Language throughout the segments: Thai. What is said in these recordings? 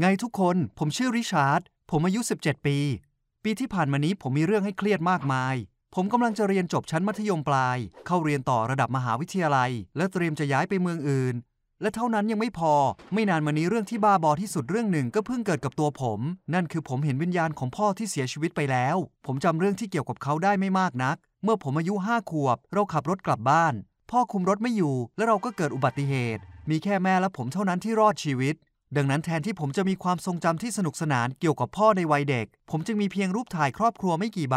ไงทุกคน ผมชื่อริชาร์ด ผมอายุ 17 ปี ปีที่ผ่านมานี้ผมมีเรื่องให้เครียดมากมาย ผมกำลังจะเรียนจบชั้นมัธยมปลาย เข้าเรียนต่อระดับมหาวิทยาลัย และเตรียมจะย้ายไปเมืองอื่น และเท่านั้นยังไม่พอ ไม่นานมานี้เรื่องที่บ้าบอที่สุดเรื่องหนึ่งก็เพิ่งเกิดกับตัวผม นั่นคือผมเห็นวิญญาณของพ่อที่เสียชีวิตไปแล้ว ผมจำเรื่องที่เกี่ยวกับเขาได้ไม่มากนัก เมื่อผมอายุห้าขวบ เราขับรถกลับบ้าน พ่อคุมรถไม่อยู่ และเราก็เกิดอุบัติเหตุ มีแค่แม่และผมเท่านั้นที่รอดชีวิต ดังนั้นแทนที่ผมจะมีความทรงจำที่สนุกสนานเกี่ยวกับพ่อในวัยเด็ก ผมจึงมีเพียงรูปถ่ายครอบครัวไม่กี่ใบ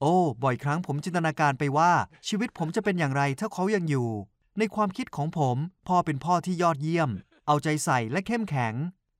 โอ้ บ่อยครั้งผมจินตนาการไปว่า ชีวิตผมจะเป็นอย่างไรถ้าเขายังอยู่ ในความคิดของผม พ่อเป็นพ่อที่ยอดเยี่ยม เอาใจใส่และเข้มแข็ง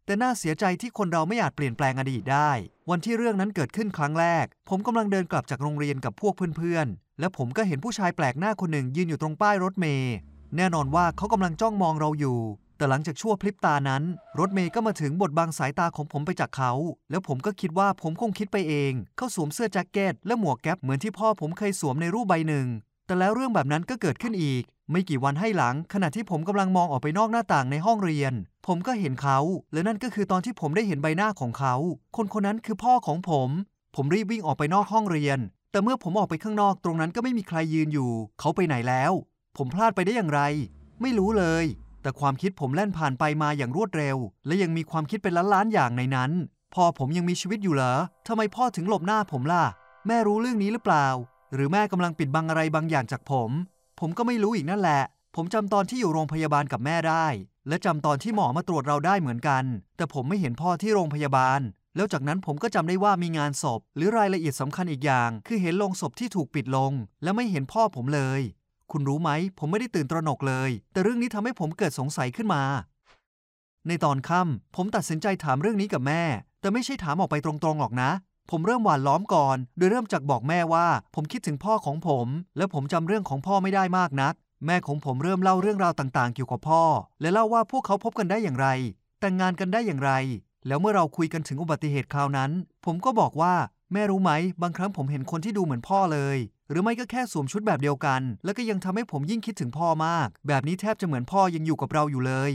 แต่น่าเสียใจที่คนเราไม่อาจเปลี่ยนแปลงอดีตได้ วันที่เรื่องนั้นเกิดขึ้นครั้งแรก ผมกำลังเดินกลับจากโรงเรียนกับพวกเพื่อนๆ และผมก็เห็นผู้ชายแปลกหน้าคนหนึ่งยืนอยู่ตรงป้ายรถเมล์แน่นอนว่าเขากำลังจ้องมองเราอยู่ แต่หลังจากชั่วพริบตานั้น รถเมย์ก็มาถึงบทบังสายตาของผมไปจากเขา แล้วผมก็คิดว่าผมคงคิดไปเอง เขาสวมเสื้อแจ็คเก็ตและหมวกแก๊ปเหมือนที่พ่อผมเคยสวมในรูปใบหนึ่ง แต่แล้วเรื่องแบบนั้นก็เกิดขึ้นอีก ไม่กี่วันให้หลัง ขณะที่ผมกำลังมองออกไปนอกหน้าต่างในห้องเรียน ผมก็เห็นเขา และนั่นก็คือตอนที่ผมได้เห็นใบหน้าของเขา คนคนนั้นคือพ่อของผม ผมรีบวิ่งออกไปนอกห้องเรียน แต่เมื่อผมออกไปข้างนอกตรงนั้นก็ไม่มีใครยืนอยู่ เขาไปไหนแล้ว ผมพลาดไปได้อย่างไร ไม่รู้เลย แต่ความคิดผมแล่นผ่านไปมาอย่างรวดเร็ว และยังมีความคิดเป็นล้านๆอย่างในนั้น พ่อผมยังมีชีวิตอยู่เหรอทำไมพ่อถึงหลบหน้าผมล่ะ แม่รู้เรื่องนี้หรือเปล่า หรือแม่กำลังปิดบังอะไรบางอย่างจากผม ผมก็ไม่รู้อีกนั่นแหละ ผมจำตอนที่อยู่โรงพยาบาลกับแม่ได้ และจำตอนที่หมอมาตรวจเราได้เหมือนกัน แต่ผมไม่เห็นพ่อที่โรงพยาบาล แล้วจากนั้นผมก็จำได้ว่ามีงานศพ หรือรายละเอียดสำคัญอีกอย่าง คือเห็นโลงศพที่ถูกปิดลง และไม่เห็นพ่อผมเลย คุณรู้ไหม ผมไม่ได้ตื่นตระหนกเลย แต่เรื่องนี้ทำให้ผมเกิดสงสัยขึ้นมา ในตอนค่ำผมตัดสินใจถามเรื่องนี้กับแม่ แต่ไม่ใช่ถามออกไปตรงๆหรอกนะ ผมเริ่มหวานล้อมก่อน โดยเริ่มจากบอกแม่ว่า ผมคิดถึงพ่อของผม และผมจำเรื่องของพ่อไม่ได้มากนัก แม่ของผมเริ่มเล่าเรื่องราวต่างๆ เกี่ยวกับพ่อ และเล่าว่าพวกเขาพบกันได้อย่างไร แต่งงานกันได้อย่างไร แล้วเมื่อเราคุยกันถึงอุบัติเหตุคราวนั้น ผมก็บอกว่า แม่รู้ไหม บางครั้งผมเห็นคนที่ดูเหมือนพ่อเลย หรือไม่ก็แค่สวมชุดแบบเดียวกัน แล้วก็ยังทำให้ผมยิ่งคิดถึงพ่อมาก แบบนี้แทบจะเหมือนพ่อยังอยู่กับเราอยู่เลย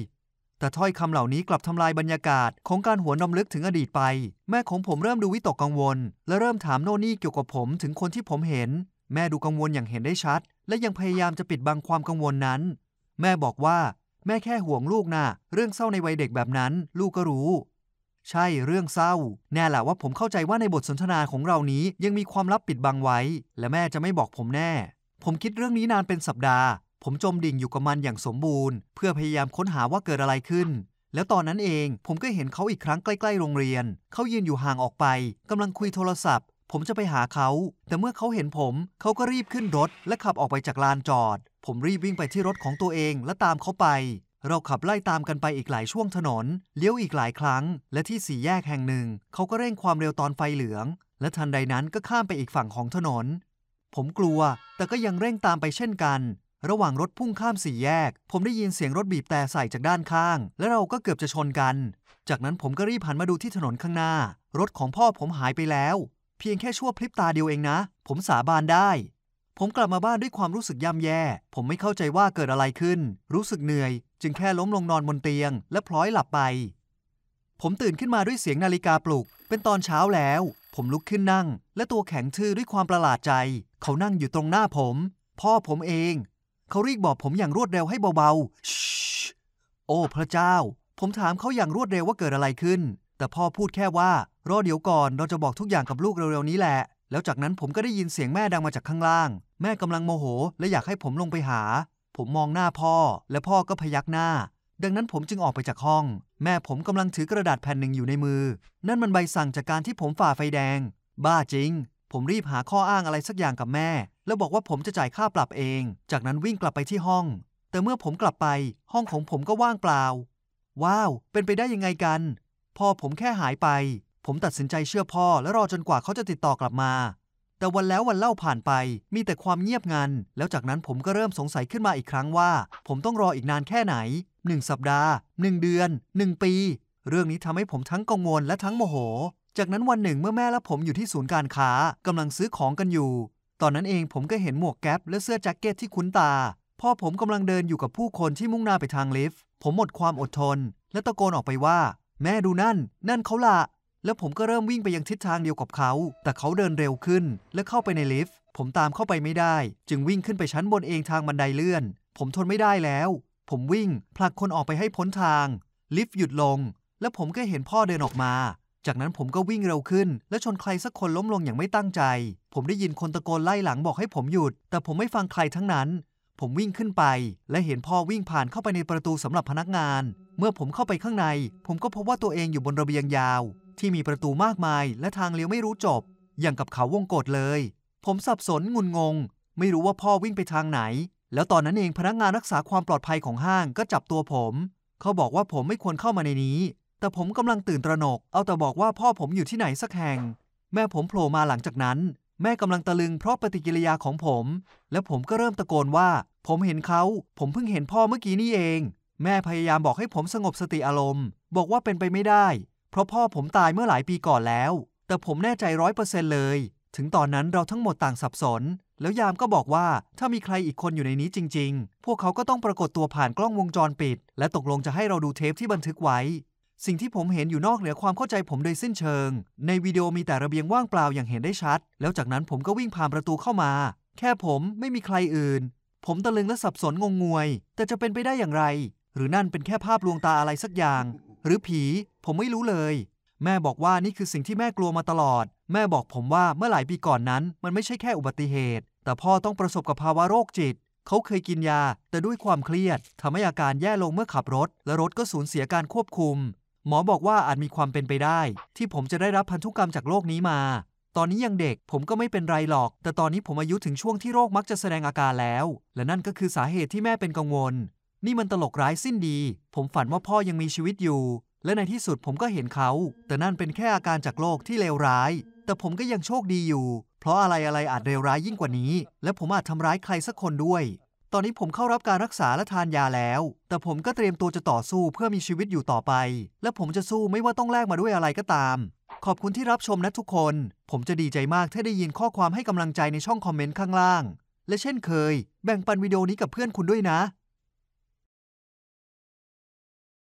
แต่ถ้อยคำเหล่านี้กลับทำลายบรรยากาศของการหวนนำลึกถึงอดีตไป แม่ของผมเริ่มดูวิตกกังวล และเริ่มถามโน่นนี่เกี่ยวกับผมถึงคนที่ผมเห็น แม่ดูกังวลอย่างเห็นได้ชัด และยังพยายามจะปิดบังความกังวลนั้น แม่บอกว่า แม่แค่ห่วงลูกนะเรื่องเศร้าในวัยเด็กแบบนั้น ลูกก็รู้ ใช่เรื่องเศร้า แน่แหละว่าผมเข้าใจว่าในบทสนทนาของเรานี้ยังมีความลับปิดบังไว้ และแม่จะไม่บอกผมแน่ ผมคิดเรื่องนี้นานเป็นสัปดาห์ ผมจมดิ่งอยู่กับมันอย่างสมบูรณ์ เพื่อพยายามค้นหาว่าเกิดอะไรขึ้น แล้วตอนนั้นเองผมก็เห็นเขาอีกครั้งใกล้ๆโรงเรียน เขายืนอยู่ห่างออกไปกำลังคุยโทรศัพท์ ผมจะไปหาเขา แต่เมื่อเขาเห็นผม เขาก็รีบขึ้นรถ และขับออกไปจากลานจอด ผมรีบวิ่งไปที่รถของตัวเองและตามเขาไป เราขับไล่ตามกันไปอีกหลายช่วงถนน เลี้ยวอีกหลายครั้ง และที่สี่แยกแห่งหนึ่ง เขาก็เร่งความเร็วตอนไฟเหลือง และทันใดนั้นก็ข้ามไปอีกฝั่งของถนน ผมกลัว แต่ก็ยังเร่งตามไปเช่นกัน ระหว่างรถพุ่งข้ามสี่แยก ผมได้ยินเสียงรถบีบแต่ใส่จากด้านข้าง และเราก็เกือบจะชนกัน จากนั้นผมก็รีบหันมาดูที่ถนนข้างหน้า รถของพ่อผมหายไปแล้ว เพียงแค่ชั่วพริบตาเดียวเองนะ ผมสาบานได้ผมกลับมาบ้านด้วยความรู้สึกย่ำแย่ ผมไม่เข้าใจว่าเกิดอะไรขึ้น รู้สึกเหนื่อย จึงแค่ล้มลงนอนบนเตียง และพลอยหลับไป ผมตื่นขึ้นมาด้วยเสียงนาฬิกาปลุก เป็นตอนเช้าแล้ว ผมลุกขึ้นนั่ง และตัวแข็งทื่อด้วยความประหลาดใจ เขานั่งอยู่ตรงหน้าผม พ่อผมเอง เขารีบบอกผมอย่างรวดเร็วให้เบาๆชโอ้พระเจ้า ผมถามเขาอย่างรวดเร็วว่าเกิดอะไรขึ้น แต่พ่อพูดแค่ว่ารอเดี๋ยวก่อนเราจะบอกทุกอย่างกับลูกเร็วๆนี้แหละ แล้วจากนั้นผมก็ได้ยินเสียงแม่ดังมาจากข้างล่าง แม่กำลังโมโห และอยากให้ผมลงไปหา ผมมองหน้าพ่อ และพ่อก็พยักหน้า ดังนั้นผมจึงออกไปจากห้อง แม่ผมกำลังถือกระดาษแผ่นหนึ่งอยู่ในมือ นั่นมันใบสั่งจากการที่ผมฝ่าไฟแดง บ้าจริง ผมรีบหาข้ออ้างอะไรสักอย่างกับแม่ แล้วบอกว่าผมจะจ่ายค่าปรับเอง จากนั้นวิ่งกลับไปที่ห้อง แต่เมื่อผมกลับไป ห้องของผมก็ว่างเปล่า ว้าว เป็นไปได้ยังไงกัน พ่อผมแค่หายไป ผมตัดสินใจเชื่อพ่อและรอจนกว่าเขาจะติดต่อกลับมา แต่วันแล้ววันเล่าผ่านไป มีแต่ความเงียบงัน แล้วจากนั้นผมก็เริ่มสงสัยขึ้นมาอีกครั้งว่า ผมต้องรออีกนานแค่ไหนหนึ่งสัปดาห์หนึ่งเดือนหนึ่งปี เรื่องนี้ทำให้ผมทั้งกังวลและทั้งโมโห จากนั้นวันหนึ่งเมื่อแม่และผมอยู่ที่ศูนย์การค้ากำลังซื้อของกันอยู่ ตอนนั้นเองผมก็เห็นหมวกแก๊ปและเสื้อแจ็คเก็ตที่คุ้นตา พ่อผมกำลังเดินอยู่กับผู้คนที่มุ่งหน้าไปทางลิฟต์ ผมหมดความอดทน และตะโกนออกไปว่า แม่ดูนั่น นั่นเขาละ แล้วผมก็เริ่มวิ่งไปยังทิศทางเดียวกับเขา แต่เขาเดินเร็วขึ้น และเข้าไปในลิฟต์ ผมตามเข้าไปไม่ได้ จึงวิ่งขึ้นไปชั้นบนเองทางบันไดเลื่อน ผมทนไม่ได้แล้ว ผมวิ่งผลักคนออกไปให้พ้นทาง ลิฟต์หยุดลง และผมก็เห็นพ่อเดินออกมา จากนั้นผมก็วิ่งเร็วขึ้น และชนใครสักคนล้มลงอย่างไม่ตั้งใจ ผมได้ยินคนตะโกนไล่หลังบอกให้ผมหยุด แต่ผมไม่ฟังใครทั้งนั้น ผมวิ่งขึ้นไป และเห็นพ่อวิ่งผ่านเข้าไปในประตูสำหรับพนักงาน เมื่อผมเข้าไปข้างใน ผมก็พบว่าตัวเองอยู่บนระเบียงยาว ที่มีประตูมากมายและทางเลี้ยวไม่รู้จบ อย่างกับเขาวงกฏเลย ผมสับสนงุนงง ไม่รู้ว่าพ่อวิ่งไปทางไหน แล้วตอนนั้นเองพนักงานรักษาความปลอดภัยของห้างก็จับตัวผม เขาบอกว่าผมไม่ควรเข้ามาในนี้ แต่ผมกำลังตื่นตระหนก เอาแต่บอกว่าพ่อผมอยู่ที่ไหนสักแห่ง แม่ผมโผล่มาหลังจากนั้น แม่กำลังตะลึงเพราะปฏิกิริยาของผม และผมก็เริ่มตะโกนว่า ผมเห็นเขา ผมเพิ่งเห็นพ่อเมื่อกี้นี่เอง แม่พยายามบอกให้ผมสงบสติอารมณ์ บอกว่าเป็นไปไม่ได้ เพราะพ่อผมตายเมื่อหลายปีก่อนแล้ว แต่ผมแน่ใจร้อยเปอร์เซ็นต์เลย ถึงตอนนั้นเราทั้งหมดต่างสับสน แล้วยามก็บอกว่าถ้ามีใครอีกคนอยู่ในนี้จริง ๆ พวกเขาก็ต้องปรากฏตัวผ่านกล้องวงจรปิด และตกลงจะให้เราดูเทปที่บันทึกไว้ สิ่งที่ผมเห็นอยู่นอกเหนือความเข้าใจผมโดยสิ้นเชิง ในวิดีโอมีแต่ระเบียงว่างเปล่าอย่างเห็นได้ชัด แล้วจากนั้นผมก็วิ่งผ่านประตูเข้ามา แค่ผมไม่มีใครอื่น ผมตะลึงและสับสนงงงวย แต่จะเป็นไปได้อย่างไร หรือนั่นเป็นแค่ภาพลวงตาอะไรสักอย่าง หรือผี ผมไม่รู้เลย แม่บอกว่านี่คือสิ่งที่แม่กลัวมาตลอด แม่บอกผมว่าเมื่อหลายปีก่อนนั้น มันไม่ใช่แค่อุบัติเหตุ แต่พ่อต้องประสบกับภาวะโรคจิต เขาเคยกินยา แต่ด้วยความเครียดทำให้อาการแย่ลงเมื่อขับรถ และรถก็สูญเสียการควบคุม หมอบอกว่าอาจมีความเป็นไปได้ ที่ผมจะได้รับพันธุกรรมจากโรคนี้มา ตอนนี้ยังเด็กผมก็ไม่เป็นไรหรอก แต่ตอนนี้ผมอายุถึงช่วงที่โรคมักจะแสดงอาการแล้ว และนั่นก็คือสาเหตุที่แม่เป็นกังวล นี่มันตลกร้ายสิ้นดี ผมฝันว่าพ่อยังมีชีวิตอยู่ และในที่สุดผมก็เห็นเขา แต่นั่นเป็นแค่อาการจากโรคที่เลวร้าย แต่ผมก็ยังโชคดีอยู่ เพราะอะไรอะไรอาจเลวร้ายยิ่งกว่านี้ และผมอาจทำร้ายใครสักคนด้วย ตอนนี้ผมเข้ารับการรักษาและทานยาแล้ว แต่ผมก็เตรียมตัวจะต่อสู้เพื่อมีชีวิตอยู่ต่อไป และผมจะสู้ไม่ว่าต้องแลกมาด้วยอะไรก็ตาม ขอบคุณที่รับชมนะทุกคน ผมจะดีใจมากถ้าได้ยินข้อความให้กำลังใจในช่องคอมเมนต์ข้างล่าง และเช่นเคย แบ่งปันวิดีโอนี้กับเพื่อนคุณด้วยนะ